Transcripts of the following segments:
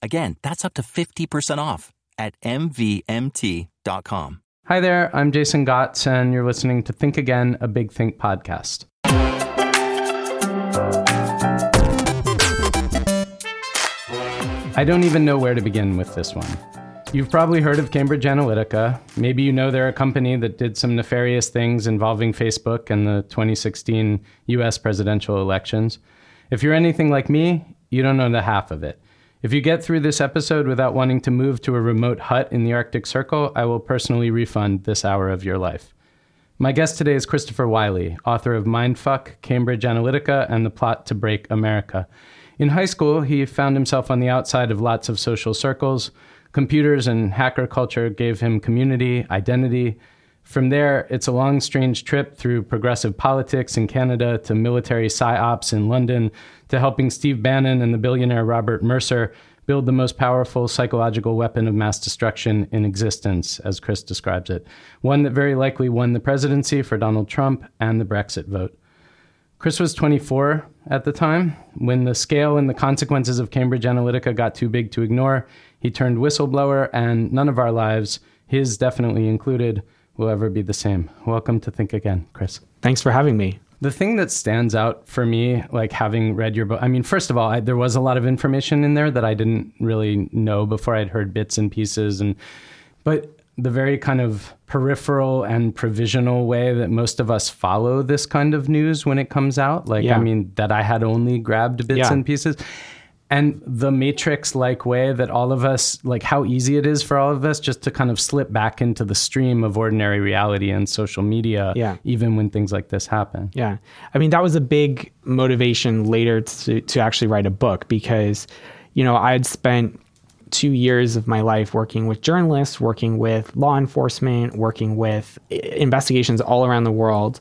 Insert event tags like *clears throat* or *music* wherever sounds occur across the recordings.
Again, that's up to 50% off at MVMT.com. Hi there, I'm Jason Gots, and you're listening to Think Again, a Big Think podcast. I don't even know where to begin with this one. You've probably heard of Cambridge Analytica. Maybe you know they're a company that did some nefarious things involving Facebook and the 2016 US presidential elections. If you're anything like me, you don't know the half of it. If you get through this episode without wanting to move to a remote hut in the Arctic Circle, I will personally refund this hour of your life. My guest today is Christopher Wylie, author of Mindfuck, Cambridge Analytica, and The Plot to Break America. In high school, he found himself on the outside of lots of social circles. Computers and hacker culture gave him community, identity. From there, it's a long, strange trip through progressive politics in Canada to military psyops in London to helping Steve Bannon and the billionaire Robert Mercer build the most powerful psychological weapon of mass destruction in existence, as Chris describes it. One that very likely won the presidency for Donald Trump and the Brexit vote. Chris was 24 at the time. When the scale and the consequences of Cambridge Analytica got too big to ignore, he turned whistleblower, and none of our lives, his definitely included, will ever be the same. Welcome to Think Again, Chris. Thanks for having me. The thing that stands out for me, like having read your book, I mean, first of all, I, there was a lot of information in there that I didn't really know before I'd heard bits and pieces, and but the very kind of peripheral and provisional way that most of us follow this kind of news when it comes out, like Yeah. I mean, that I had only grabbed bits Yeah. and pieces. And the matrix like way that all of us, like how easy it is for all of us just to kind of slip back into the stream of ordinary reality and social media, Yeah. even when things like this happen. Yeah. I mean, that was a big motivation later to, to actually write a book because, you know, I had spent two years of my life working with journalists, working with law enforcement, working with investigations all around the world.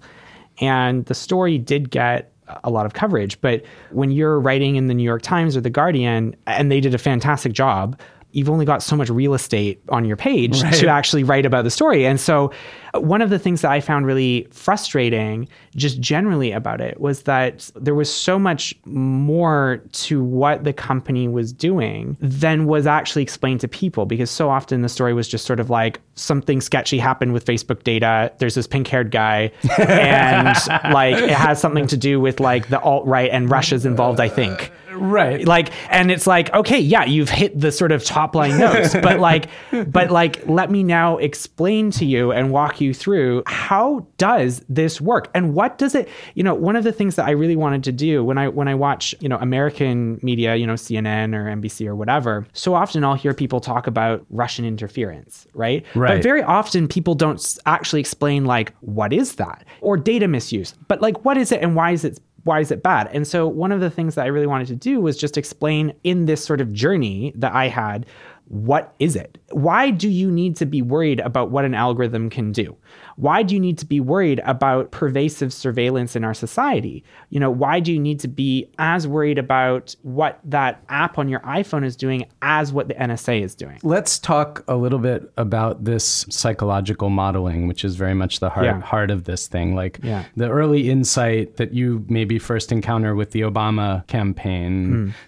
And the story did get a lot of coverage. But when you're writing in the New York Times or the Guardian, and they did a fantastic job, you've only got so much real estate on your page Right. to actually write about the story. And so, one of the things that I found really frustrating, just generally about it, was that there was so much more to what the company was doing than was actually explained to people. Because so often the story was just sort of like something sketchy happened with Facebook data. There's this pink haired guy, *laughs* and like it has something to do with like the alt right and Russia's involved, I think Right. like and it's like okay yeah you've hit the sort of top line *laughs* notes but like but like let me now explain to you and walk you through how does this work and what does it you know one of the things that i really wanted to do when i when i watch you know american media you know cnn or nbc or whatever so often i'll hear people talk about russian interference right Right. but very often people don't actually explain like what is that or data misuse but like what is it and why is it why is it bad? And so one of the things that I really wanted to do was just explain in this sort of journey that I had what is it? Why do you need to be worried about what an algorithm can do? Why do you need to be worried about pervasive surveillance in our society? You know, why do you need to be as worried about what that app on your iPhone is doing as what the NSA is doing? Let's talk a little bit about this psychological modeling, which is very much the heart, Yeah. heart of this thing. Like Yeah. the early insight that you maybe first encounter with the Obama campaign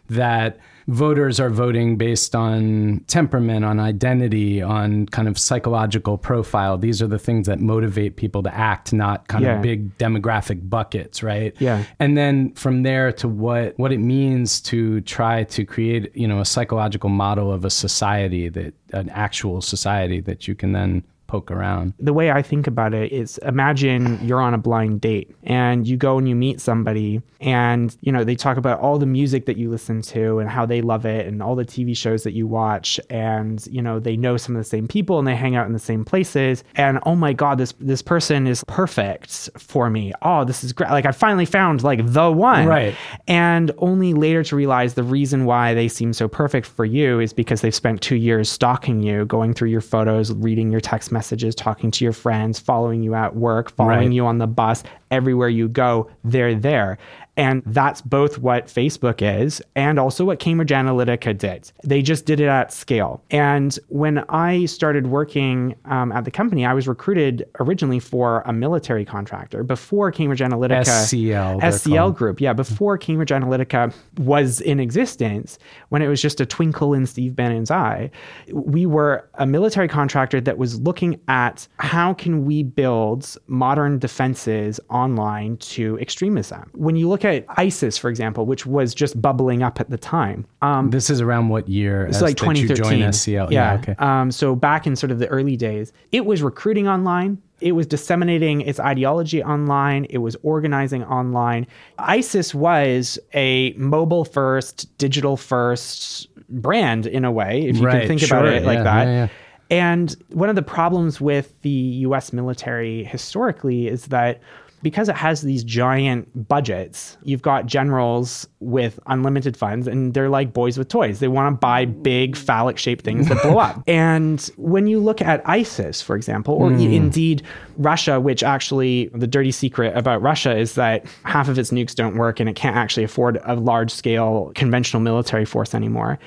hmm. that voters are voting based on temperament, on identity, on kind of psychological profile. These are the things that motivate people to act, not kind Yeah. of big demographic buckets, right? Yeah. and then from there to what what it means to try to create you know a psychological model of a society that an actual society that you can then poke around. The way I think about it is imagine you're on a blind date and you go and you meet somebody and you know they talk about all the music that you listen to and how they love it and all the TV shows that you watch and you know they know some of the same people and they hang out in the same places and oh my god this this person is perfect for me. Oh, this is great. Like I finally found like the one. Right. And only later to realize the reason why they seem so perfect for you is because they've spent 2 years stalking you, going through your photos, reading your text messages, talking to your friends, following you at work, following Right. you on the bus, everywhere you go, they're there. And that's both what Facebook is and also what Cambridge Analytica did. They just did it at scale. And when I started working um, at the company, I was recruited originally for a military contractor before Cambridge Analytica. SCL, SCL. Group. Yeah, before Cambridge Analytica was in existence, when it was just a twinkle in Steve Bannon's eye, we were a military contractor that was looking at how can we build modern defenses online to extremism. When you look at ISIS, for example, which was just bubbling up at the time, um, This is around what year? it's like that you 2013. joined SCL? Yeah. okay. Um, so back in sort of the early days, it was recruiting online. It was disseminating its ideology online. It was organizing online. ISIS was a mobile first, digital first brand in a way, if you Right, can think about sure. it like Yeah, that. yeah, yeah. And one of the problems with the US military historically is that because it has these giant budgets, you've got generals with unlimited funds and they're like boys with toys. They want to buy big phallic shaped things that blow up. *laughs* And when you look at ISIS, for example, or e- indeed Russia, which actually the dirty secret about Russia is that half of its nukes don't work and it can't actually afford a large scale conventional military force anymore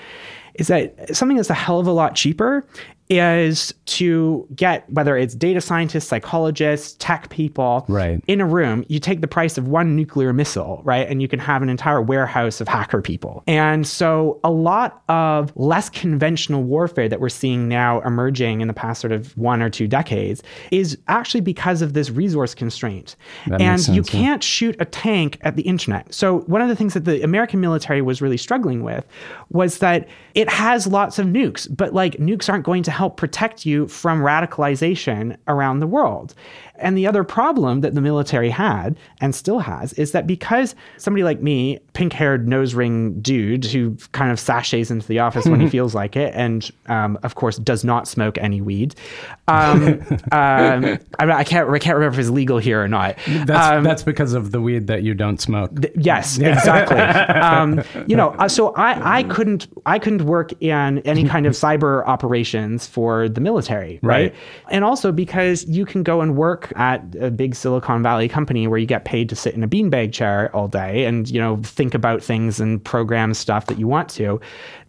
is that something that's a hell of a lot cheaper is to get whether it's data scientists, psychologists, tech people Right. in a room. You take the price of one nuclear missile, right? And you can have an entire warehouse of hacker people. And so a lot of less conventional warfare that we're seeing now emerging in the past sort of one or two decades is actually because of this resource constraint. That and makes you yeah. can't shoot a tank at the internet. So one of the things that the American military was really struggling with was that it has lots of nukes, but like nukes aren't going to help protect you from radicalization around the world. And the other problem that the military had and still has is that because somebody like me, pink haired nose ring dude who kind of sachets into the office when he *laughs* feels like it, and um, of course does not smoke any weed. Um, *laughs* um, I, I can't I can't remember if it's legal here or not. That's, Um, that's because of the weed that you don't smoke. Yes, exactly. *laughs* um, you know, uh, so I, I couldn't I couldn't work in any kind of cyber operations for the military, right? Right. And also because you can go and work at a big Silicon Valley company where you get paid to sit in a beanbag chair all day and you know think about things and program stuff that you want to.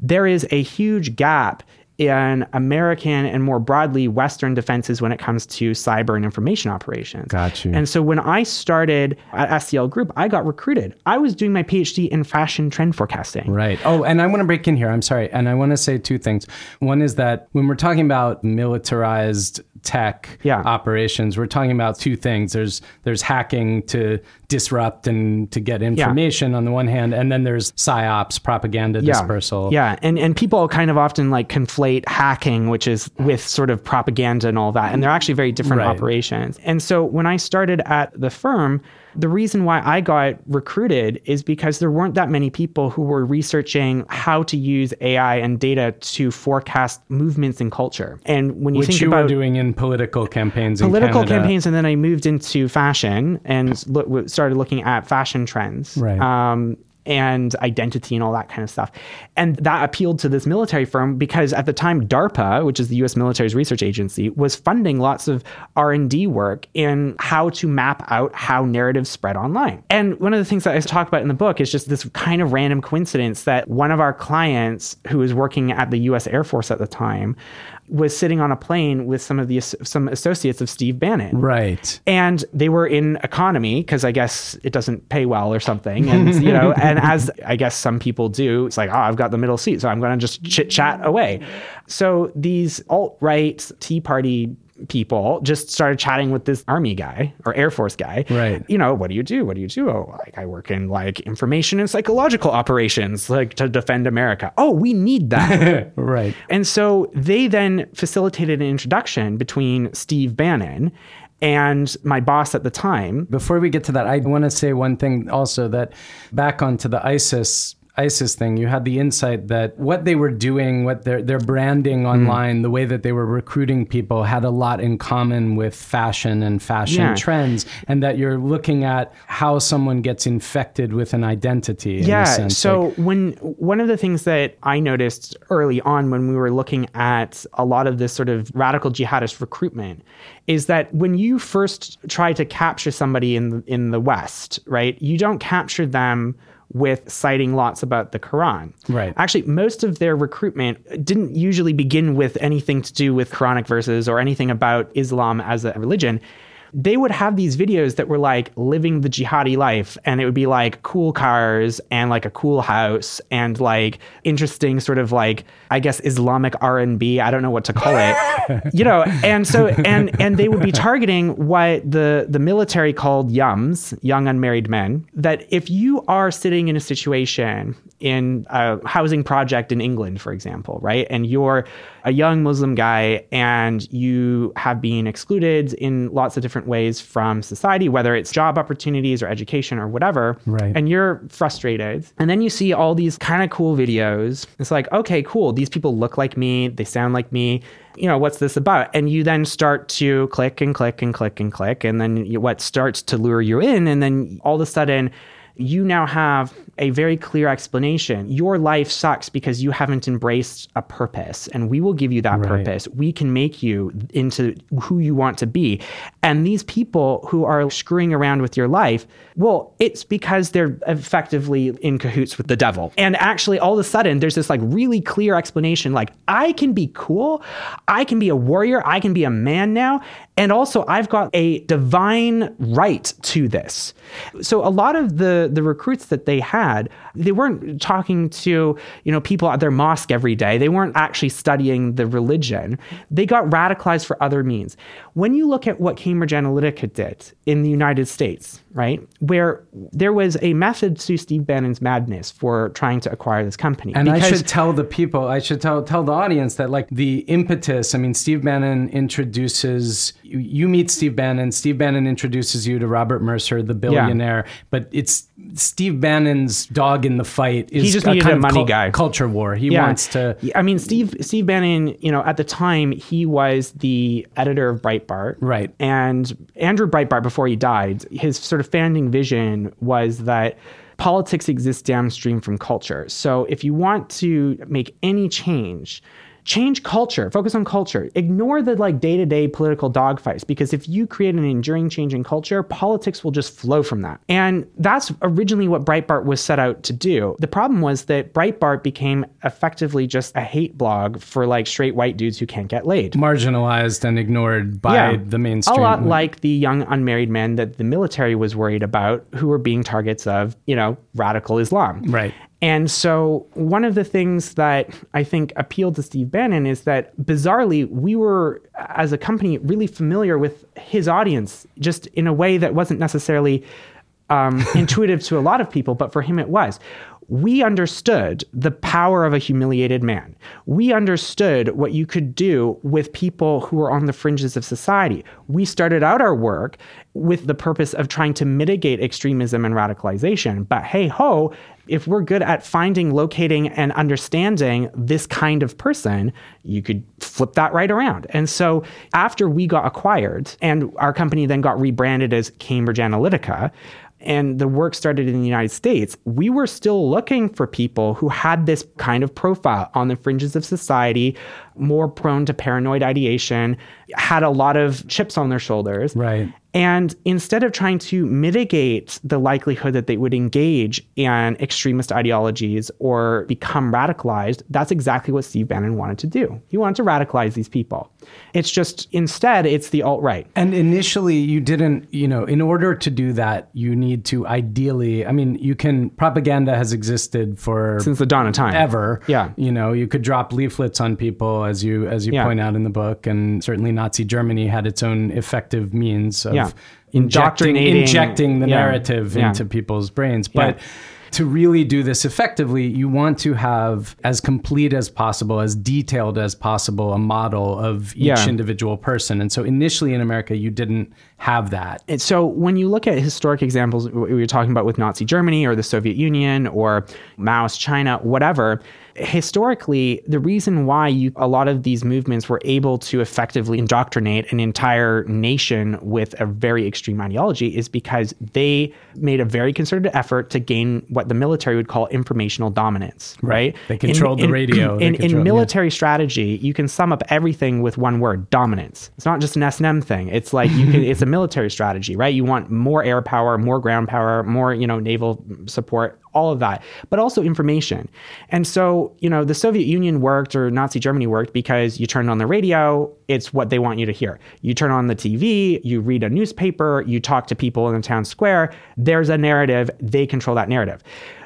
There is a huge gap in American and more broadly Western defenses when it comes to cyber and information operations. Got you. And so when I started at SCL Group, I got recruited. I was doing my PhD in fashion trend forecasting. Right. Oh, and I want to break in here. I'm sorry. And I want to say two things. One is that when we're talking about militarized tech Yeah. operations, we're talking about two things. There's there's hacking to disrupt and to get information on the one hand, and then there's psyops, propaganda dispersal. Yeah, and and people kind of often like conflate hacking, which is with sort of propaganda and all that, and they're actually very different Right. operations. And so when I started at the firm, the reason why I got recruited is because there weren't that many people who were researching how to use AI and data to forecast movements in culture. And when you Which think you about were doing in political campaigns political campaigns, and then I moved into fashion and w- started looking at fashion trends. Right. Um, and identity and all that kind of stuff. And that appealed to this military firm because at the time DARPA, which is the US military's research agency, was funding lots of R&D work in how to map out how narratives spread online. And one of the things that I talk about in the book is just this kind of random coincidence that one of our clients who was working at the US Air Force at the time was sitting on a plane with some of the some associates of Steve Bannon Right. and they were in economy because I guess it doesn't pay well or something, and you know, *laughs* and as I guess some people do, it's like, oh, I've got the middle seat, so I'm going to just chit chat away. So these alt right Tea Party people just started chatting with this army guy or Air Force guy. Right. You know, what do you do? What do you do? Oh, like I work in like information and psychological operations, like to defend America. Oh, we need that. *laughs* right. And so they then facilitated an introduction between Steve Bannon and my boss at the time. Before we get to that, I want to say one thing also that back onto the ISIS ISIS thing, you had the insight that what they were doing, what their their branding online, mm. the way that they were recruiting people had a lot in common with fashion and fashion yeah. trends, and that you're looking at how someone gets infected with an identity. Yeah. So like, when one of the things that I noticed early on when we were looking at a lot of this sort of radical jihadist recruitment is that when you first try to capture somebody in the, in the West, right, you don't capture them with citing lots about the Quran. Right. Actually, most of their recruitment didn't usually begin with anything to do with Quranic verses or anything about Islam as a religion they would have these videos that were like living the jihadi life and it would be like cool cars and like a cool house and like interesting sort of like i guess islamic r&b i don't know what to call it *laughs* you know and so and and they would be targeting what the the military called yums young unmarried men that if you are sitting in a situation in a housing project in england for example right and you're a young muslim guy and you have been excluded in lots of different ways from society, whether it's job opportunities or education or whatever. Right. And you're frustrated. And then you see all these kind of cool videos. It's like, okay, cool. These people look like me. They sound like me. You know, what's this about? And you then start to click and click and click and click. And then you, what starts to lure you in. And then all of a sudden, you now have a very clear explanation. Your life sucks because you haven't embraced a purpose, and we will give you that right. purpose. We can make you into who you want to be. And these people who are screwing around with your life, well, it's because they're effectively in cahoots with the devil. And actually, all of a sudden, there's this like really clear explanation like, I can be cool, I can be a warrior, I can be a man now. And also, I've got a divine right to this. So, a lot of the, the recruits that they had, they weren't talking to, you know, people at their mosque every day. They weren't actually studying the religion. They got radicalized for other means. When you look at what Cambridge Analytica did in the United States, right, where there was a method to Steve Bannon's madness for trying to acquire this company. And I should tell the people, I should tell tell the audience that like the impetus. I mean, Steve Bannon introduces you meet Steve Bannon. Steve Bannon introduces you to Robert Mercer, the billionaire. Yeah. But it's Steve Bannon's dog in the fight. Is he just needed a, money cul- guy, culture war. He yeah. wants to. I mean, Steve Steve Bannon. You know, at the time he was the editor of Breitbart. Right. And Andrew Breitbart, before he died, his sort of founding vision was that politics exists downstream from culture. So if you want to make any change, change culture. Focus on culture. Ignore the like day-to-day political dogfights because if you create an enduring change in culture politics will just flow from that. And that's originally what breitbart was set out to do. The problem was that breitbart became effectively just a hate blog for like straight white dudes who can't get laid. Marginalized and ignored by yeah, the mainstream a lot like the young unmarried men that the military was worried about who were being targets of you know radical islam. Right and so, one of the things that I think appealed to Steve Bannon is that bizarrely, we were, as a company, really familiar with his audience, just in a way that wasn't necessarily um, *laughs* intuitive to a lot of people, but for him it was we understood the power of a humiliated man. We understood what you could do with people who were on the fringes of society. We started out our work with the purpose of trying to mitigate extremism and radicalization. But hey ho, if we're good at finding, locating, and understanding this kind of person, you could flip that right around. And so after we got acquired and our company then got rebranded as Cambridge Analytica, and the work started in the United States, we were still looking for people who had this kind of profile on the fringes of society, more prone to paranoid ideation, had a lot of chips on their shoulders. Right. And instead of trying to mitigate the likelihood that they would engage in extremist ideologies or become radicalized, that's exactly what Steve Bannon wanted to do. He wanted to radicalize these people. It's just instead, it's the alt right. And initially, you didn't, you know, in order to do that, you need to ideally, I mean, you can, propaganda has existed for since the dawn of time ever. Yeah. You know, you could drop leaflets on people as you, as you Yeah. point out in the book. And certainly Nazi Germany had its own effective means of Yeah. Injecting, Indoctrinating- injecting the yeah. narrative Yeah. into people's brains. But to really do this effectively, you want to have as complete as possible, as detailed as possible, a model of each Yeah. individual person. And so initially in America, you didn't have that. And so when you look at historic examples, we were talking about with Nazi Germany or the Soviet Union or Maoist China, whatever, historically, the reason why you, a lot of these movements were able to effectively indoctrinate an entire nation with a very extreme ideology is because they made a very concerted effort to gain what the military would call informational dominance, right? They controlled the radio. *clears throat* In, in controlled- yeah. military strategy, you can sum up everything with one word: dominance. It's not just an S and M thing. It's like you can. *laughs* it's a military strategy, right? You want more air power, more ground power, more you know naval support, all of that, but also information. And so you know the Soviet Union worked or Nazi Germany worked because you turn on the radio, it's what they want you to hear. You turn on the TV, you read a newspaper, you talk to people in the town square. There's a narrative. They control that narrative.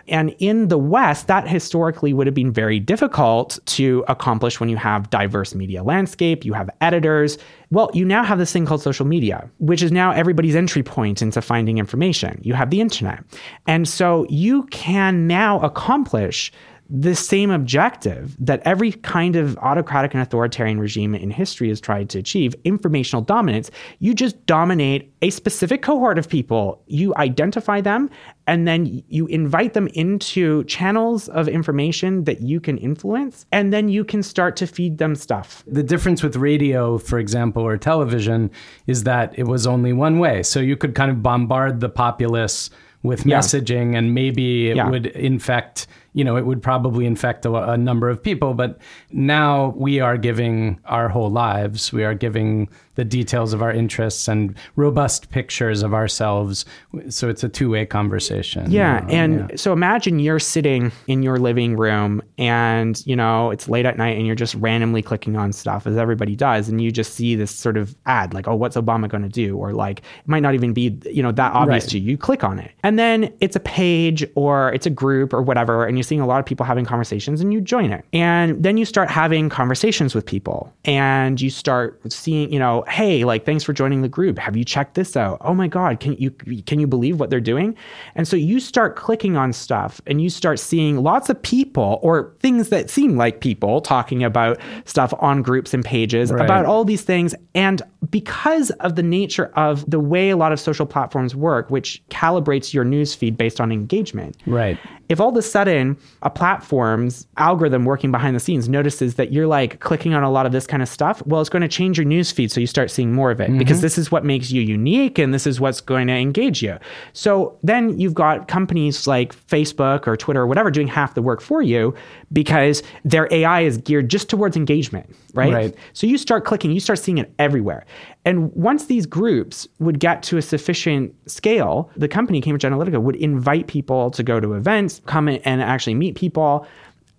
And in the West, that historically would have been very difficult to accomplish when you have diverse media landscape, you have editors. Well, you now have this thing called social media, which is now everybody's entry point into finding information. You have the internet. And so you can now accomplish the same objective that every kind of autocratic and authoritarian regime in history has tried to achieve informational dominance. You just dominate a specific cohort of people. You identify them and then you invite them into channels of information that you can influence, and then you can start to feed them stuff. The difference with radio, for example, or television is that it was only one way. So you could kind of bombard the populace with Yeah. messaging and maybe it Yeah. would infect you know it would probably infect a, a number of people but now we are giving our whole lives we are giving the details of our interests and robust pictures of ourselves so it's a two-way conversation Yeah. you know, and yeah. so imagine you're sitting in your living room and, you know, it's late at night and you're just randomly clicking on stuff as everybody does. And you just see this sort of ad like, oh, what's Obama going to do? Or like, it might not even be, you know, that obvious Right. to you. You click on it. And then it's a page or it's a group or whatever. And you're seeing a lot of people having conversations and you join it. And then you start having conversations with people and you start seeing, you know, hey, like, thanks for joining the group. Have you checked this out? Oh my God, can you, can you believe what they're doing? And so you start clicking on stuff and you start seeing lots of people or things that seem like people talking about stuff on groups and pages Right. about all these things. And because of the nature of the way a lot of social platforms work, which calibrates your news feed based on engagement, right if all of a sudden a platform's algorithm working behind the scenes notices that you're like clicking on a lot of this kind of stuff, well, it's going to change your news feed so you start seeing more of it because mm-hmm. this is what makes you unique and this is what's going to engage you. So then you've got companies like Facebook or Twitter or whatever doing half the work for you because their AI is geared just towards engagement, right? Right. So you start clicking, you start seeing it everywhere. And once these groups would get to a sufficient scale, the company Cambridge Analytica would invite people to go to events, come in and actually meet people.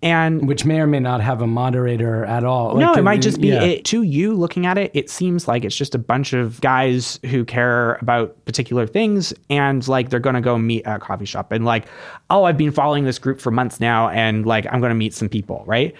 And which may or may not have a moderator at all no, it might just be yeah. it, to you looking at it. It seems like it's just a bunch of guys who care about particular things, and like they're gonna go meet at a coffee shop, and like, oh, I've been following this group for months now, and like I'm gonna meet some people, right?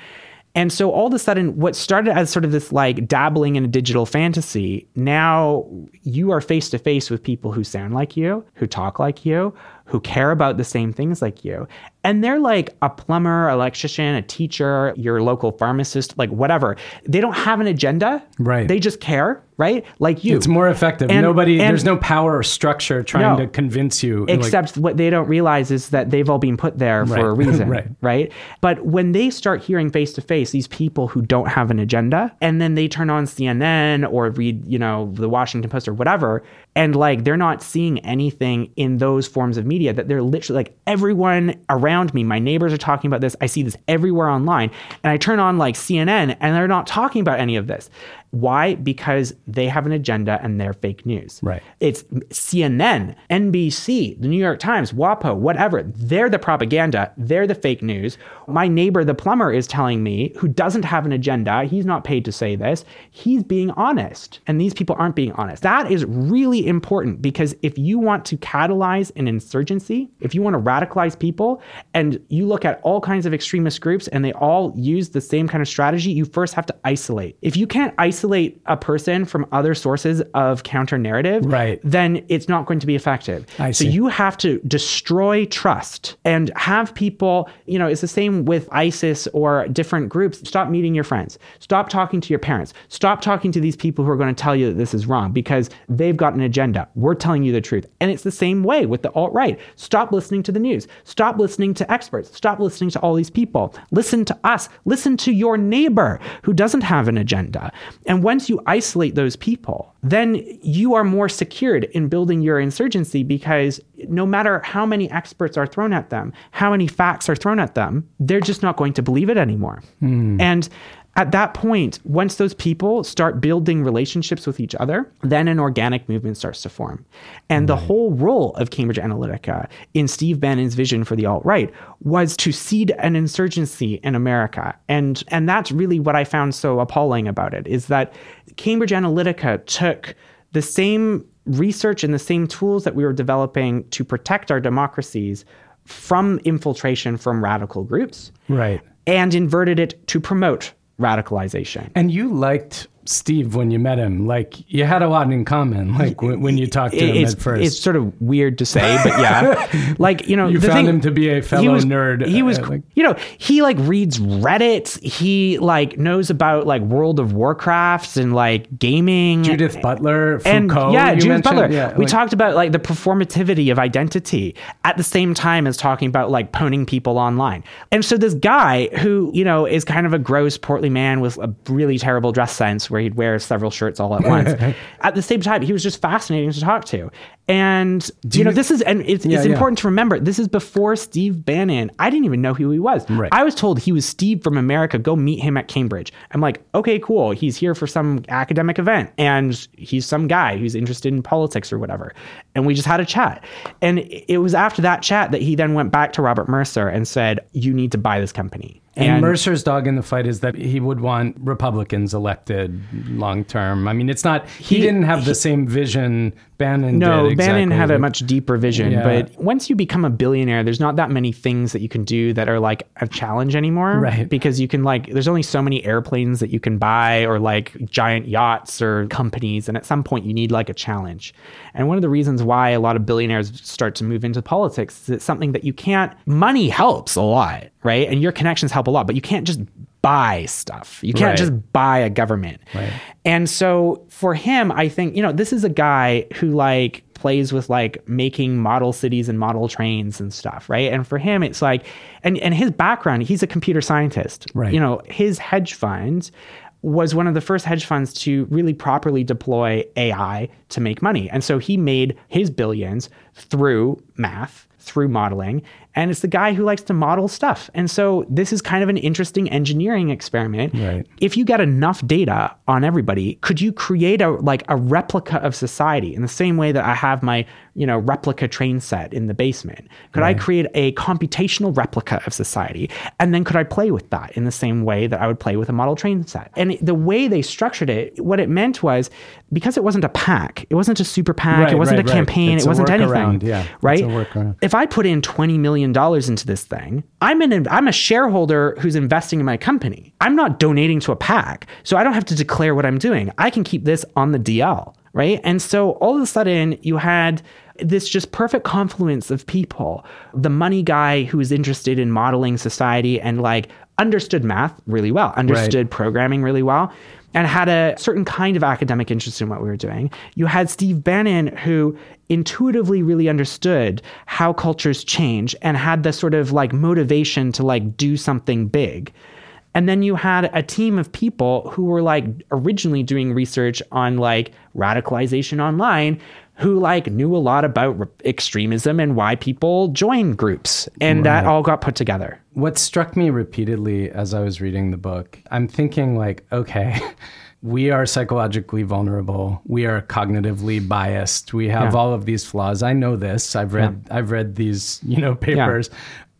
And so all of a sudden, what started as sort of this like dabbling in a digital fantasy, now you are face to face with people who sound like you, who talk like you, who care about the same things like you. And they're like a plumber, electrician, a teacher, your local pharmacist, like whatever. They don't have an agenda. Right. They just care, right? Like you. It's more effective. And- Nobody, and- there's no power or structure trying No. to convince you. like- Except what they don't realize is that they've all been put there for a *laughs* reason, Right. right? But when they start hearing face to face these people who don't have an agenda, and then they turn on CNN or read, you know, the Washington Post or whatever, and like they're not seeing anything in those forms of media that they're literally like everyone around me, my neighbors are talking about this. I see this everywhere online, and I turn on like CNN, and they're not talking about any of this. Why? Because they have an agenda and they're fake news. Right. It's CNN, NBC, the New York Times, WAPO, whatever. They're the propaganda. They're the fake news. My neighbor, the plumber, is telling me, who doesn't have an agenda, he's not paid to say this, he's being honest. And these people aren't being honest. That is really important because if you want to catalyze an insurgency, if you want to radicalize people, and you look at all kinds of extremist groups and they all use the same kind of strategy, you first have to isolate. If you can't isolate a person from other sources of counter narrative, Right. then it's not going to be effective. I so see. you have to destroy trust and have people, you know, it's the same with ISIS or different groups. Stop meeting your friends. Stop talking to your parents. Stop talking to these people who are going to tell you that this is wrong because they've got an agenda. We're telling you the truth. And it's the same way with the alt right. Stop listening to the news. Stop listening to experts. Stop listening to all these people. Listen to us. Listen to your neighbor who doesn't have an agenda. And once you isolate those people, then you are more secured in building your insurgency because no matter how many experts are thrown at them, how many facts are thrown at them, they're just not going to believe it anymore. Hmm. And at that point, once those people start building relationships with each other, then an organic movement starts to form. And the whole role of Cambridge Analytica in Steve Bannon's vision for the alt right was to seed an insurgency in America. And, and that's really what I found so appalling about it is that Cambridge Analytica took the same research and the same tools that we were developing to protect our democracies from infiltration from radical groups Right. and inverted it to promote radicalization. And you liked Steve when you met him. Like you had a lot in common. *laughs* Like when, when you talked to him it's, at first. it's sort of weird to say, but yeah, *laughs* like you know, You found thing, him to be a fellow he was, nerd, He was, uh, like- you know, he like reads Reddit. He like knows about like World of Warcraft and like gaming. Judith Butler, and Foucault. yeah, Judith mentioned? Butler. Yeah, we like- talked about like the performativity of identity at the same time as talking about like poning people online. And so this guy who you know is kind of a gross, portly man with a really terrible dress sense, where he'd wear several shirts all at once. *laughs* at the same time, he was just fascinating to talk to. And you, know, you- this is and it's, Yeah, it's yeah. important to remember this is before Steve Bannon. I didn't even know who he was. Right. I was told he was Steve from America. Go meet him at Cambridge. I'm like, okay, cool. He's here for some academic event, and he's some guy who's interested in politics or whatever. And we just had a chat. And it was after that chat that he then went back to Robert Mercer and said, "You need to buy this company." And, Mercer's dog in the fight is that he would want Republicans elected long term. I mean, it's not he, He- didn't have the same vision Bannon No, did. Bannon exactly, had a much deeper vision. Yeah. But once you become a billionaire, there's not that many things that you can do that are like a challenge anymore. Right. Because you can like, there's only so many airplanes that you can buy or like giant yachts or companies. And at some point, you need like a challenge. And one of the reasons why a lot of billionaires start to move into politics is it's something that you can't, money helps a lot, right? And your connections help a lot, but you can't just buy stuff. You can't Right. just buy a government. Right. And so for him, I think, you know, this is a guy who like plays with like making model cities and model trains and stuff, right? And for him, it's like, and, and his background, he's a computer scientist. Right. You know, his hedge fund was one of the first hedge funds to really properly deploy AI to make money. And so he made his billions through math, through modeling. And it's the guy who likes to model stuff. And so this is kind of an interesting engineering experiment. Right. If you get enough data on everybody, could you create a like a replica of society in the same way that I have my, you know, replica train set in the basement? Could I create a computational replica of society? And then could I play with that in the same way that I would play with a model train set? And the way they structured it, what it meant was because it wasn't a PAC, it wasn't a super PAC, Right, it wasn't right, a campaign, It's it wasn't anything. yeah. Right? if I put in twenty million dollars into this thing, I'm an I'm a shareholder who's investing in my company. I'm not donating to a PAC, so I don't have to declare what I'm doing. I can keep this on the DL, right? And so all of a sudden, you had this just perfect confluence of people. The money guy who was interested in modeling society and like understood math really well, understood programming really well and had a certain kind of academic interest in what we were doing. You had Steve Bannon, who intuitively really understood how cultures change and had the sort of like motivation to like do something big. And then you had a team of people who were like originally doing research on like radicalization online who like knew a lot about re- extremism and why people join groups and that all got put together What struck me repeatedly as I was reading the book, I'm thinking like, okay, *laughs* we are psychologically vulnerable. We are cognitively biased. We have Yeah. all of these flaws. I know this. I've read I've read these, you know, *laughs* papers.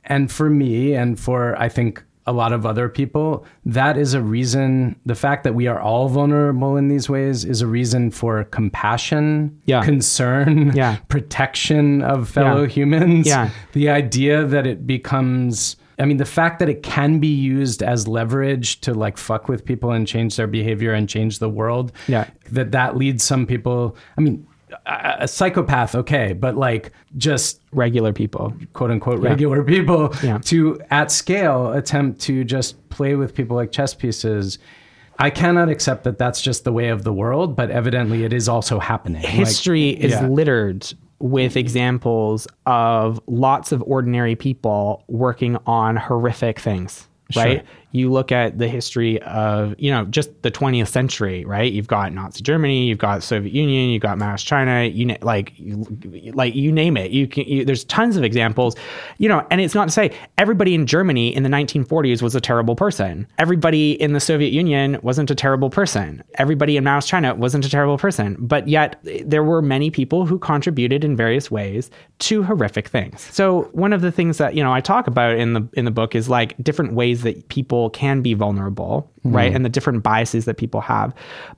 And for me and for I think a lot of other people, that is a reason the fact that we are all vulnerable in these ways is a reason for compassion, Yeah. concern, Yeah. *laughs* protection of fellow humans. Yeah. The idea that it becomes I mean, the fact that it can be used as leverage to like fuck with people and change their behavior and change the world. Yeah. That that leads some people. I mean, a, a psychopath, okay, but like just Regular people. quote unquote regular people *laughs* Yeah. to at scale attempt to just play with people like chess pieces. I cannot accept that that's just the way of the world, but evidently it is also happening. Like, history is yeah. littered with examples of lots of ordinary people working on horrific things right you look at the history of you know just the 20th century right? You've got nazi germany you've got soviet union you've got Mao's china you na- like you, like you name it. You can you, there's tons of examples you know and it's not to say everybody in germany in the 1940s was a terrible person. Everybody in the soviet union wasn't a terrible person. Everybody in mao's china wasn't a terrible person. But yet there were many people who contributed in various ways to horrific things. So one of the things that you know i talk about in the in the book is like different ways that people can be vulnerable right? And the different biases that people have.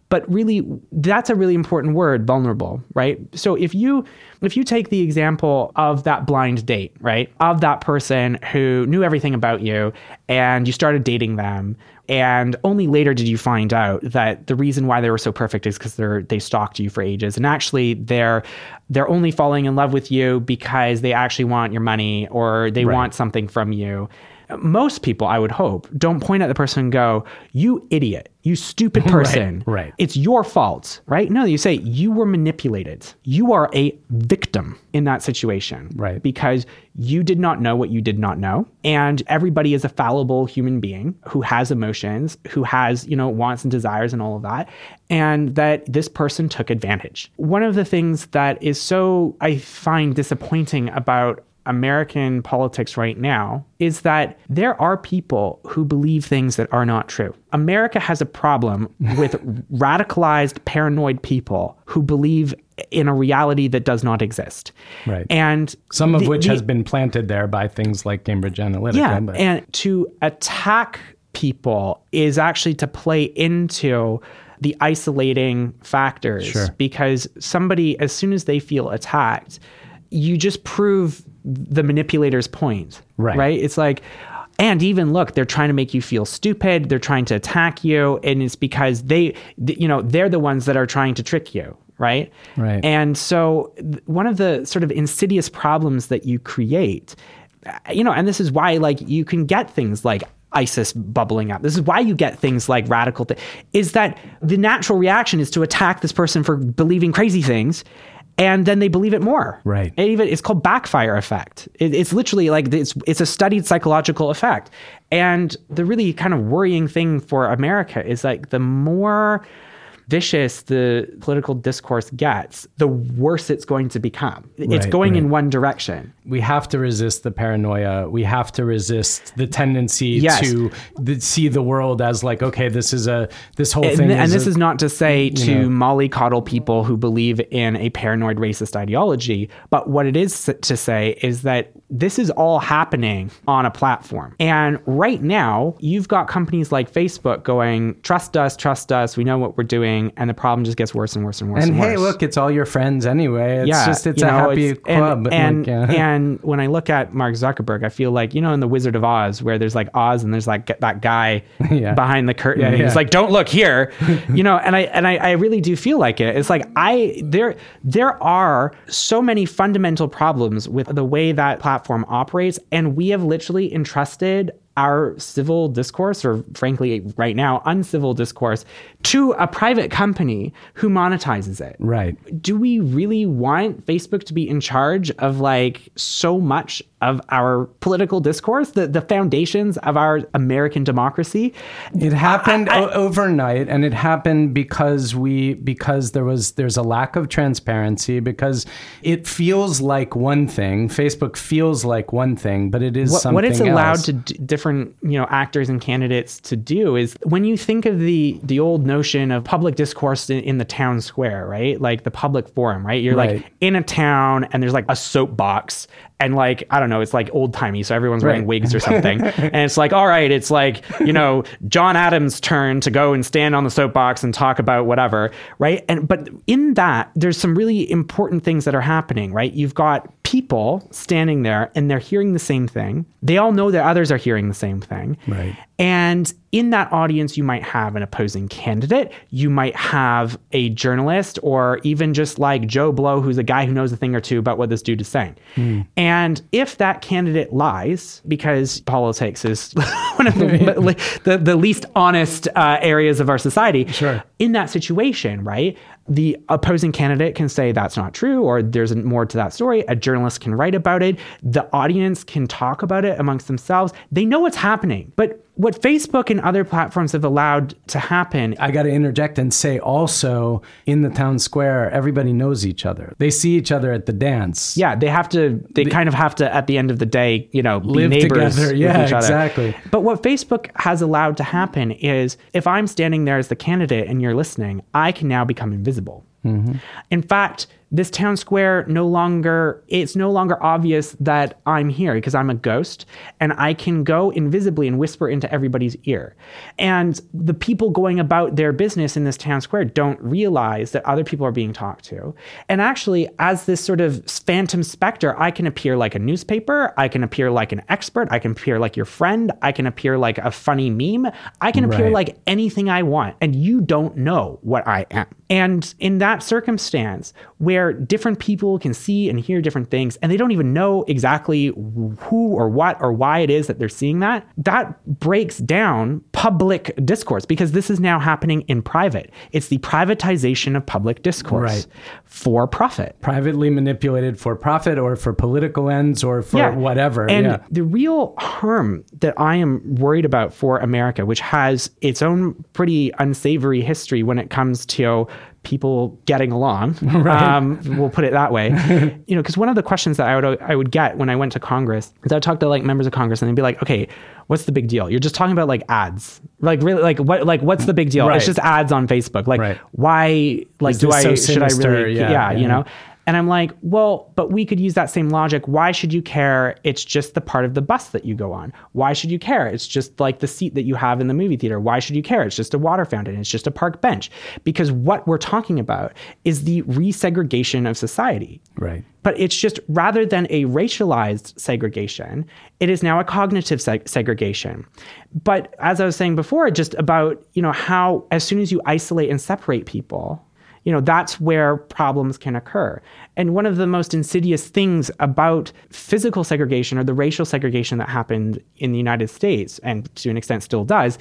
But really that's a really important word vulnerable right? So if you if you take the example of that blind date right of that person who knew everything about you and you started dating them and only later did you find out that the reason why they were so perfect is because they're they stalked you for ages. And actually they're they're only falling in love with you because they actually want your money or they want something from you most people, I would hope, don't point at the person and go, You idiot, you stupid *laughs* person. right. It's your fault, right? No, you say, You were manipulated. You are a victim in that situation. Right. Because you did not know what you did not know. And everybody is a fallible human being who has emotions, who has, you know, wants and desires and all of that. And that this person took advantage. One of the things that is so, I find disappointing about American politics right now is that there are people who believe things that are not true. America has a problem *laughs* with radicalized, paranoid people who believe in a reality that does not exist. Right. And Some of the- which the- has been planted there by things like Cambridge Analytica. yeah, but- and to attack people is actually to play into the isolating factors Sure. because somebody as soon as they feel attacked you just prove the manipulator's point Right. right it's like and even look they're trying to make you feel stupid they're trying to attack you and it's because they you know they're the ones that are trying to trick you right Right. and so one of the sort of insidious problems that you create uh, you know and this is why like you can get things like ISIS bubbling up. This is why you get things like radical th- is that the natural reaction is to attack this person for believing crazy things and then they believe it more. Right. It even it's called backfire effect. It, it's literally like it's it's a studied psychological effect. And the really kind of worrying thing for America is like the more vicious the political discourse gets, the worse it's going to become. it's Right, going in one direction. we have to resist the paranoia. We have to resist the tendency Yes. to th- see the world as like, okay, this is a this whole And, thing. and is this a- is not to say to know. mollycoddle people who believe in a paranoid racist ideology, but what it is to say is that this is all happening on a platform. And right now, you've got companies like Facebook going, trust us, trust us, we know what we're doing, and the problem just gets worse and worse and worse. and And, hey, worse. look, it's all your friends anyway. It's just it's a know, happy it's- club. And and, like, yeah. *laughs* and when I look at Mark Zuckerberg, I feel like you know in the Wizard of Oz where there's like Oz and there's like that guy *laughs* Yeah. behind the curtain. Yeah, He's like, "Don't look here," *laughs* you know. And I and I, I really do feel like it. It's like I there there are so many fundamental problems with the way that platform operates, and we have literally entrusted our civil discourse, or frankly, right now, uncivil discourse, to a private company who monetizes it right. do we really want Facebook to be in charge of like so much of our political discourse, the, the foundations of our American democracy? It happened o- overnight, and it happened because we because there was there's a lack of transparency because it feels like one thing. Facebook feels like one thing, but it is What, something what it's allowed else. to d- different you know actors and candidates to do is when you think of the the old notion of public discourse in, in the town square, right? Like the public forum, right? You're Right. like in a town and there's like a soapbox and like I don't know, it's like old timey, so everyone's wearing wigs or *laughs* something. and it's like, all right, it's like, you know, John Adams' turn to go and stand on the soapbox and talk about whatever, right? And but in that, there's some really important things that are happening, right? You've got people standing there and they're hearing the same thing. They all know that others are hearing the same thing. Right. And in that audience, you might have an opposing candidate. You might have a journalist or even just like Joe Blow, who's a guy who knows a thing or two about what this dude is saying. And if that candidate lies, because politics is *laughs* one of the, the, the least honest uh, areas of our society, Sure. in that situation, right? The opposing candidate can say that's not true, or there's more to that story. A journalist can write about it. The audience can talk about it amongst themselves. They know what's happening. But what Facebook and other platforms have allowed to happen I got to interject and say also in the town square, everybody knows each other. They see each other at the dance. yeah, they have to. They kind of have to, at the end of the day, you know, be Live neighbors together. Yeah, exactly. But what Facebook has allowed to happen is, if I'm standing there as the candidate and you're listening, I can now become invisible. Mm-hmm. In fact, this town square no longer it's no longer obvious that I'm here because I'm a ghost and I can go invisibly and whisper into everybody's ear. And the people going about their business in this town square don't realize that other people are being talked to. And actually, as this sort of phantom specter, I can appear like a newspaper, I can appear like an expert, I can appear like your friend, I can appear like a funny meme, I can appear Right. like anything I want, and you don't know what I am. And in that circumstance, where different people can see and hear different things, and they don't even know exactly who or what or why it is that they're seeing that, that breaks down public discourse because this is now happening in private. It's the privatization of public discourse Right. For profit. Privately manipulated for profit or for political ends or for whatever. And yeah. the real harm that I am worried about for America, which has its own pretty unsavory history when it comes to people getting along, *laughs* um, we'll put it that way. *laughs* you know, because one of the questions that I would I would get when I went to Congress is I would talk to like members of Congress and they'd be like, okay, what's the big deal? You're just talking about like ads, like really, like what, like what's the big deal? Right. It's just ads on Facebook. Like, Right. why? Like, Is do I so should I really? Yeah, yeah, yeah. you know. And I'm like, well, but we could use that same logic. Why should you care? It's just the part of the bus that you go on. Why should you care? It's just like the seat that you have in the movie theater. Why should you care? It's just a water fountain. It's just a park bench. Because what we're talking about is the resegregation of society. Right. But it's just rather than a racialized segregation, it is now a cognitive seg- segregation. But as I was saying before, just about, you know, how as soon as you isolate and separate people, you know, that's where problems can occur. And one of the most insidious things about physical segregation or the racial segregation that happened in the United States, and to an extent still does,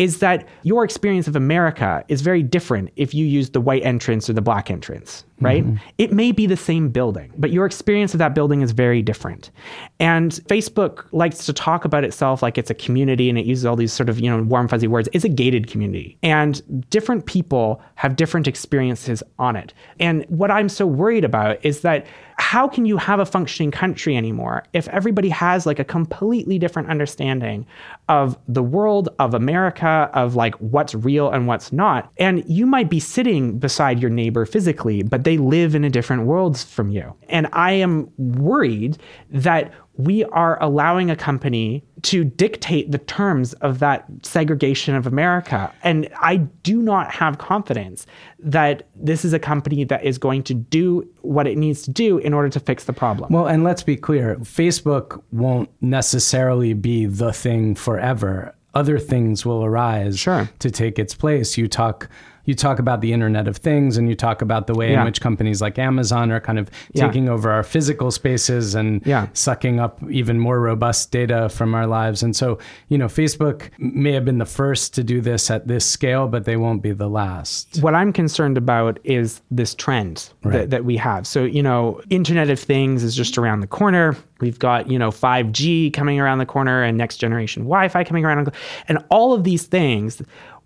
is that your experience of America is very different if you use the white entrance or the black entrance, right? Mm-hmm. It may be the same building, but your experience of that building is very different. And Facebook likes to talk about itself like it's a community and it uses all these sort of, you know, warm fuzzy words. It's a gated community. And different people have different experiences on it. And what I'm so worried about is that how can you have a functioning country anymore if everybody has like a completely different understanding of the world, of America, of like what's real and what's not? And you might be sitting beside your neighbor physically, but they live in a different world from you. And I am worried that we are allowing a company to dictate the terms of that segregation of America. And I do not have confidence that this is a company that is going to do what it needs to do in order to fix the problem. Well, and let's be clear Facebook won't necessarily be the thing forever. Other things will arise Sure. to take its place. You talk. You talk about the Internet of Things, and you talk about the way Yeah. in which companies like Amazon are kind of Yeah. taking over our physical spaces and Yeah. sucking up even more robust data from our lives. And so, you know, Facebook may have been the first to do this at this scale, but they won't be the last. what I'm concerned about is this trend Right. that, that we have. So, you know, Internet of Things is just around the corner. We've got, you know, 5G coming around the corner and next generation Wi Fi coming around. And all of these things,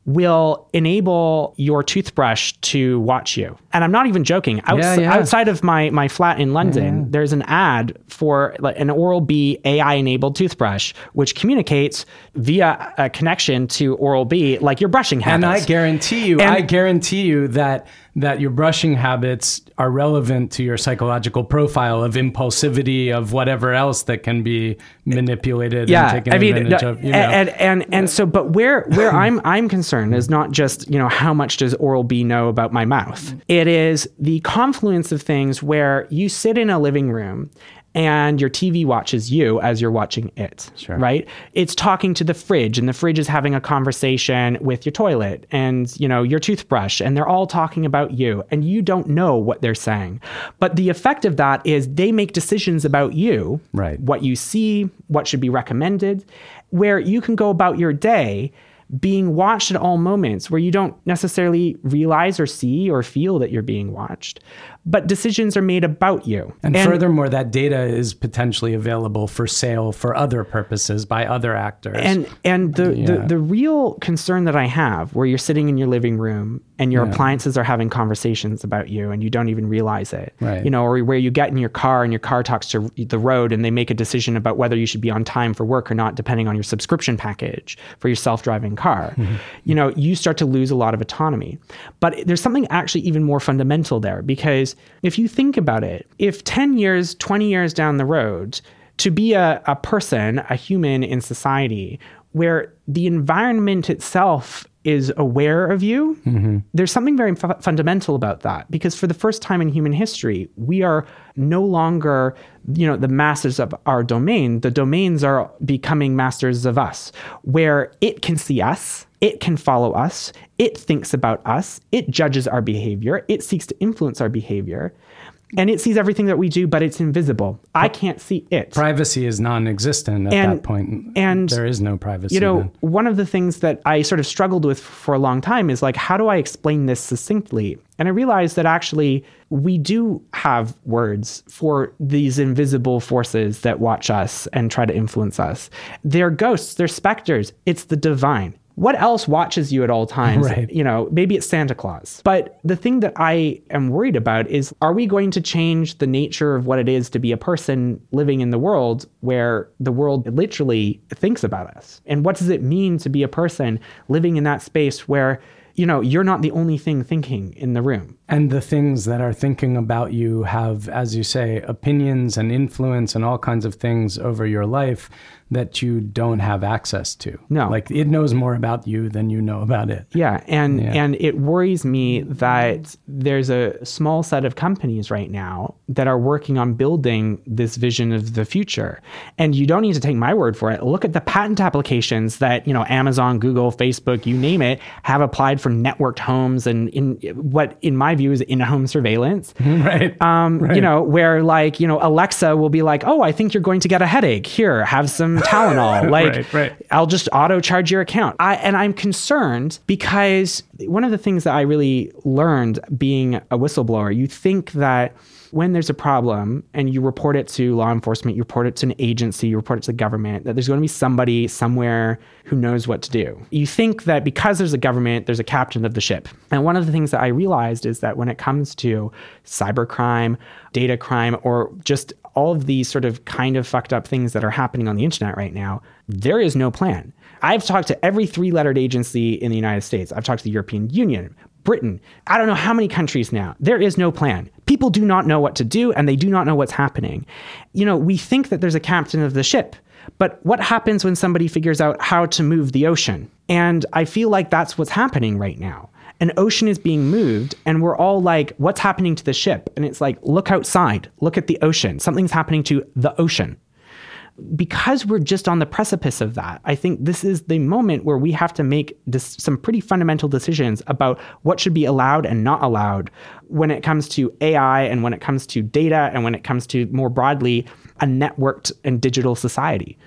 will enable your toothbrush to watch you. And I'm not even joking. Outs- Yeah, yeah. Outside of my, my flat in London, there's an ad for like, an Oral B AI enabled toothbrush, which communicates via a connection to Oral B, like your brushing habits. And I guarantee you, And- I guarantee you that that your brushing habits are relevant to your psychological profile of impulsivity of whatever else that can be manipulated yeah, and taken I mean, advantage no, of. You know. and, and and so, but where where *laughs* I'm I'm concerned is not just you know how much does Oral B know about my mouth. It is the confluence of things where you sit in a living room. And your TV watches you as you're watching it, Sure. right? It's talking to the fridge, and the fridge is having a conversation with your toilet and you know your toothbrush, and they're all talking about you, and you don't know what they're saying. But the effect of that is they make decisions about you, Right. what you see, what should be recommended, where you can go about your day being watched at all moments where you don't necessarily realize or see or feel that you're being watched, but decisions are made about you. And, furthermore, that data is potentially available for sale for other purposes by other actors. and and the, Yeah. the the real concern that I have, where you're sitting in your living room and your appliances are having conversations about you and you don't even realize it, Right. you know, or where you get in your car and your car talks to the road and they make a decision about whether you should be on time for work or not, depending on your subscription package for your self-driving car, mm-hmm. you know, you start to lose a lot of autonomy. But there's something actually even more fundamental there because if you think about it, if 10 years, 20 years down the road, to be a, a person, a human in society, where the environment itself is aware of you, mm-hmm. there's something very fu- fundamental about that. Because for the first time in human history, we are no longer, you know, the masters of our domain. The domains are becoming masters of us, where it can see us, it can follow us, it thinks about us, it judges our behavior, it seeks to influence our behavior. And it sees everything that we do, but it's invisible. I can't see it. privacy is non-existent at And- that point. and, there is no privacy. you know, then. one of the things that I sort of struggled with for a long time is like, how do I explain this succinctly? And I realized that actually we do have words for these invisible forces that watch us and try to influence us. They're ghosts, they're specters, it's the divine. What else watches you at all times? Right. You know, maybe it's Santa Claus. But the thing that I am worried about is are we going to change the nature of what it is to be a person living in the world where the world literally thinks about us? And what does it mean to be a person living in that space where, you know, you're not the only thing thinking in the room? And the things that are thinking about you have, as you say, opinions and influence and all kinds of things over your life that you don't have access to. No. Like it knows more about you than you know about it. Yeah, and Yeah. and it worries me that there's a small set of companies right now that are working on building this vision of the future. And you don't need to take my word for it. Look at the patent applications that, you know, Amazon, Google, Facebook, you name it, have applied for networked homes and in what in my view is in-home surveillance. *laughs* right. Um, Right. you know, where like, you know, Alexa will be like, "Oh, I think you're going to get a headache. Here, have some Tylenol." *laughs* Like, Right, right. I'll just auto charge your account. I and I'm concerned because one of the things that I really learned being a whistleblower, you think that when there's a problem and you report it to law enforcement, you report it to an agency, you report it to the government, that there's going to be somebody somewhere who knows what to do. You think that because there's a government, there's a captain of the ship. And one of the things that I realized is that when it comes to cybercrime, data crime, or just all of these sort of kind of fucked up things that are happening on the internet right now, there is no plan. I've talked to every three lettered agency in the United States. I've talked to the European Union, Britain, I don't know how many countries now. There is no plan. People do not know what to do and they do not know what's happening. You know, we think that there's a captain of the ship, but what happens when somebody figures out how to move the ocean? And I feel like that's what's happening right now. An ocean is being moved, and we're all like, what's happening to the ship? And it's like, look outside, look at the ocean. Something's happening to the ocean because we're just on the precipice of that, I think this is the moment where we have to make dis- some pretty fundamental decisions about what should be allowed and not allowed when it comes to AI and when it comes to data and when it comes to more broadly a networked and digital society.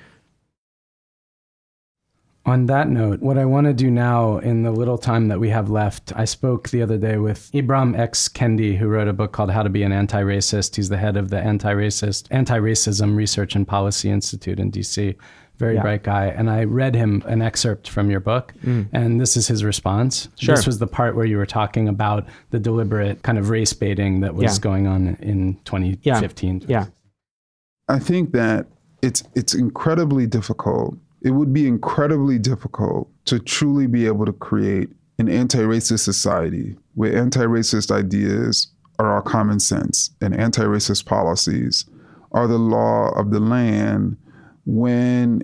On that note, what I want to do now in the little time that we have left, I spoke the other day with Ibram X. Kendi, who wrote a book called How to Be an Anti Racist. He's the head of the Anti Racist, Anti Racism Research and Policy Institute in DC. Very Yeah. bright guy. And I read him an excerpt from your book, mm. and this is his response. Sure. This was the part where you were talking about the deliberate kind of race baiting that was Yeah. going on in 2015. Yeah. Yeah. I think that it's it's incredibly difficult. It would be incredibly difficult to truly be able to create an anti-racist society where anti-racist ideas are our common sense and anti-racist policies are the law of the land when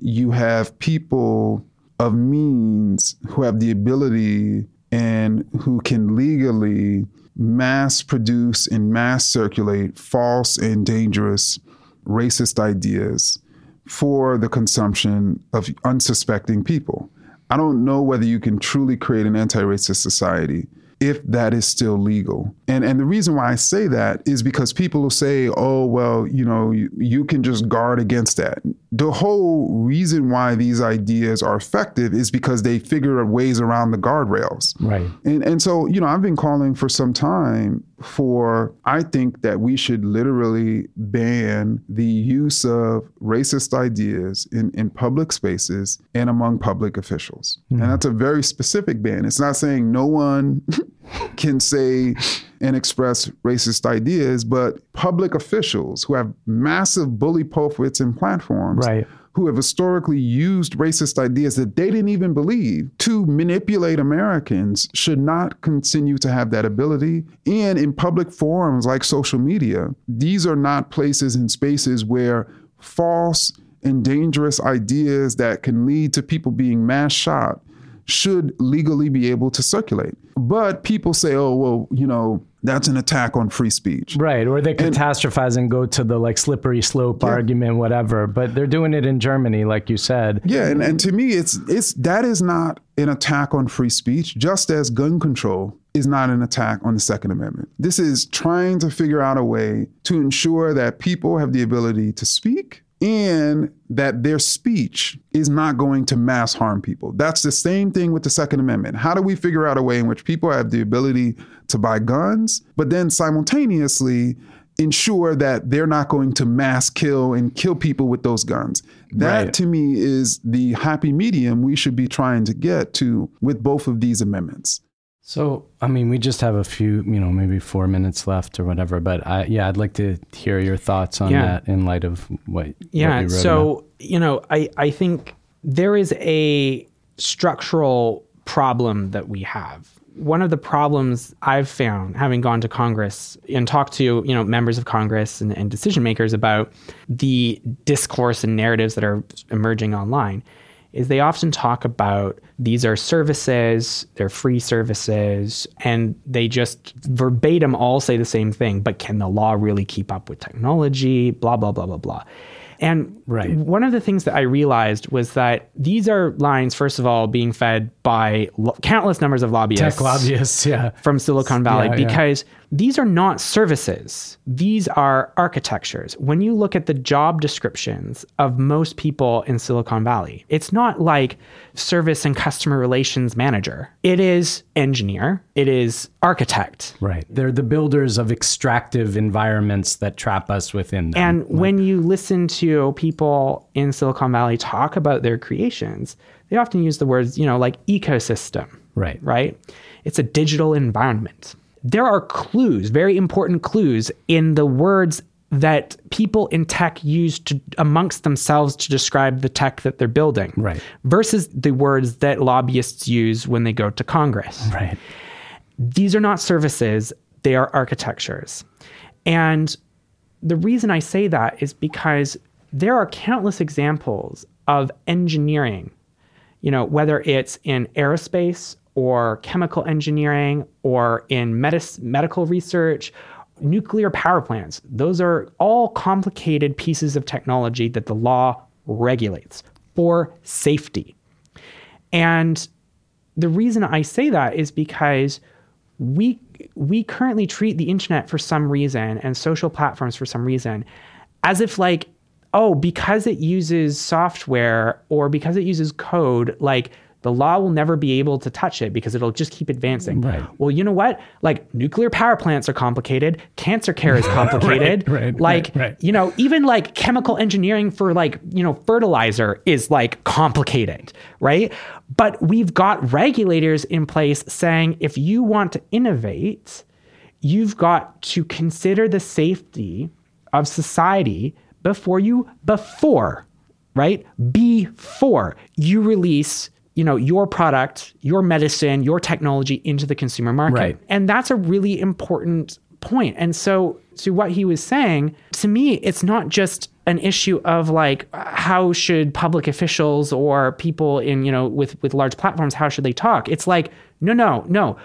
you have people of means who have the ability and who can legally mass produce and mass circulate false and dangerous racist ideas for the consumption of unsuspecting people. I don't know whether you can truly create an anti racist society if that is still legal. And and the reason why I say that is because people will say, "Oh, well, you know, you, you can just guard against that." The whole reason why these ideas are effective is because they figure out ways around the guardrails. Right. And and so, you know, I've been calling for some time for I think that we should literally ban the use of racist ideas in, in public spaces and among public officials. And hmm. that's a very specific ban. It's not saying no one *laughs* can say and express racist ideas, but public officials who have massive bully pulpits and platforms Right. Who have historically used racist ideas that they didn't even believe to manipulate Americans should not continue to have that ability. And in public forums like social media, these are not places and spaces where false and dangerous ideas that can lead to people being mass shot should legally be able to circulate. But people say, oh, well, you know, that's an attack on free speech. Right, or they catastrophize and go to the like slippery slope argument, whatever. But they're doing it in Germany, like you said. Yeah, and, and to me, it's it's that is not an attack on free speech, just as gun control is not an attack on the Second Amendment. This is trying to figure out a way to ensure that people have the ability to speak and that their speech is not going to mass harm people. That's the same thing with the Second Amendment. How do we figure out a way in which people have the ability to buy guns, but then simultaneously ensure that they're not going to mass kill and kill people with those guns? That Right. to me is the happy medium we should be trying to get to with both of these amendments. So, I mean, we just have a few, you know, maybe four minutes left or whatever. But I, yeah, I'd like to hear your thoughts on Yeah. that in light of what. what Yeah. wrote So, you know, I, I think there is a structural problem that we have. One of the problems I've found having gone to Congress and talked to, you know, members of Congress and, and decision makers about the discourse and narratives that are emerging online is they often talk about these are services, they're free services, and they just verbatim all say the same thing, but can the law really keep up with technology? Blah, blah, blah, blah, blah. And Right. one of the things that I realized was that these are lines, first of all, being fed by lo- countless numbers of lobbyists Tech lobbyists, yeah. from Silicon Valley Yeah, yeah. because these are not services. These are architectures. When you look at the job descriptions of most people in Silicon Valley, it's not like service and customer relations manager. It is engineer, it is architect. Right. They're the builders of extractive environments that trap us within them. And when you listen to people in Silicon Valley talk about their creations, they often use the words, you know, like ecosystem. Right. Right? It's a digital environment. There are clues, very important clues in the words that people in tech use to amongst themselves to describe the tech that they're building. Right. Versus the words that lobbyists use when they go to Congress right. these are not services, they are architectures. And the reason I say that is because there are countless examples of engineering, you know, whether it's in aerospace or chemical engineering or in medis- medical research, nuclear power plants. Those are all complicated pieces of technology that the law regulates for safety. And the reason I say that is because we we currently treat the internet for some reason and social platforms for some reason as if like oh, because it uses software or because it uses code, like the law will never be able to touch it because it'll just keep advancing. Right. Well, you know what? Like nuclear power plants are complicated, cancer care is *laughs* complicated. Right, right, like, right, you know, even like chemical engineering for like, you know, fertilizer is like complicated, right? But we've got regulators in place saying if you want to innovate, you've got to consider the safety of society before you before right? Before you release you know your product your medicine your technology into the consumer market. Right. and that's a really important point. And so to what he was saying to me it's not just an issue of like how should public officials or people in you know with with large platforms how should they talk? It's like no no no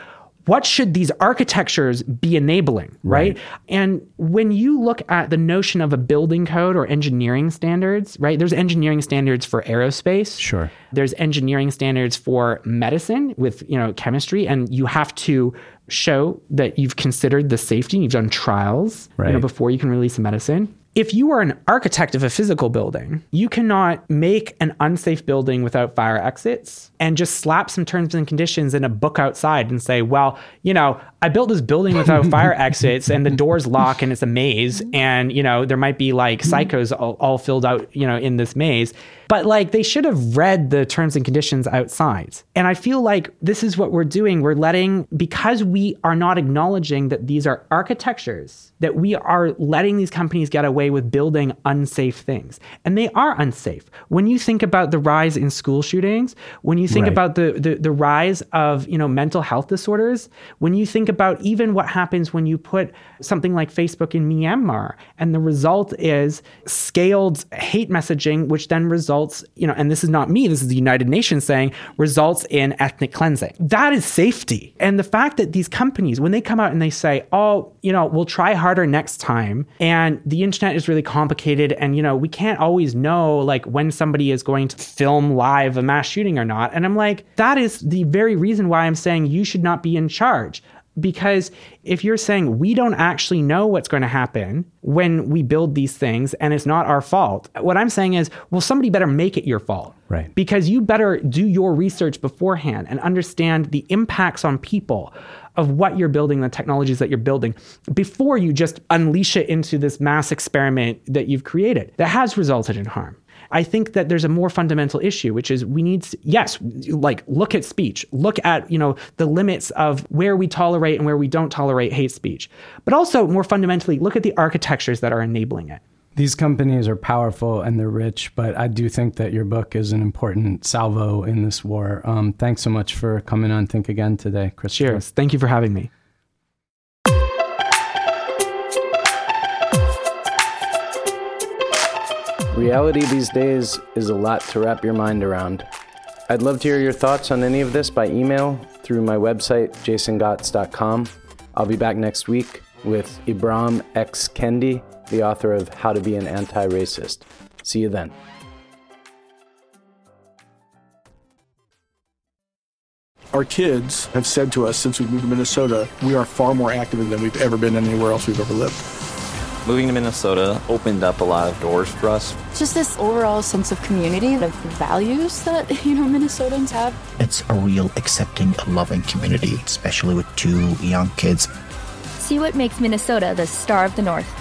what should these architectures be enabling right? and when you look at the notion of a building code or engineering standards right there's engineering standards for aerospace. Sure. there's engineering standards for medicine with you know chemistry. And you have to show that you've considered the safety. And you've done trials you know before you can release a medicine if you are an architect of a physical building, you cannot make an unsafe building without fire exits and just slap some terms and conditions in a book outside and say, well, you know, I built this building without *laughs* fire exits and the doors lock and it's a maze. And, you know, there might be like mm-hmm. psychos all, all filled out, you know, in this maze. But like they should have read the terms and conditions outside. And I feel like this is what we're doing. We're letting, because we are not acknowledging that these are architectures, that we are letting these companies get away with building unsafe things. And they are unsafe. When you think about the rise in school shootings, when you think Right. about the, the, the rise of, you know, mental health disorders, when you think about even what happens when you put something like Facebook in Myanmar, and the result is scaled hate messaging, which then results, you know, and this is not me, this is the United Nations saying, results in ethnic cleansing. That is safety. And the fact that these companies, when they come out and they say, oh, you know, we'll try harder next time, and the internet is really complicated, and, you know, we can't always know, like, when somebody is going to film live a mass shooting or not. And I'm like, that is the very reason why I'm saying you should not be in charge. Because if you're saying we don't actually know what's going to happen when we build these things and it's not our fault, what I'm saying is, well, somebody better make it your fault. Right. Because you better do your research beforehand and understand the impacts on people of what you're building, the technologies that you're building, before you just unleash it into this mass experiment that you've created that has resulted in harm. I think that there's a more fundamental issue, which is we need, to, yes, like look at speech, look at, you know, the limits of where we tolerate and where we don't tolerate hate speech. But also more fundamentally, look at the architectures that are enabling it. These companies are powerful and they're rich, but I do think that your book is an important salvo in this war. Um, thanks so much for coming on Think Again today, Chris. Cheers. Thank you for having me. Reality these days is a lot to wrap your mind around. I'd love to hear your thoughts on any of this by email through my website, jasongots.com. I'll be back next week with Ibram X. Kendi, the author of How to Be an Anti Racist. See you then. Our kids have said to us since we moved to Minnesota, we are far more active than we've ever been anywhere else we've ever lived. Moving to Minnesota opened up a lot of doors for us. just this overall sense of community, of values that, *laughs* you know, Minnesotans have. It's a real accepting, loving community, especially with two young kids. See what makes Minnesota the star of the North.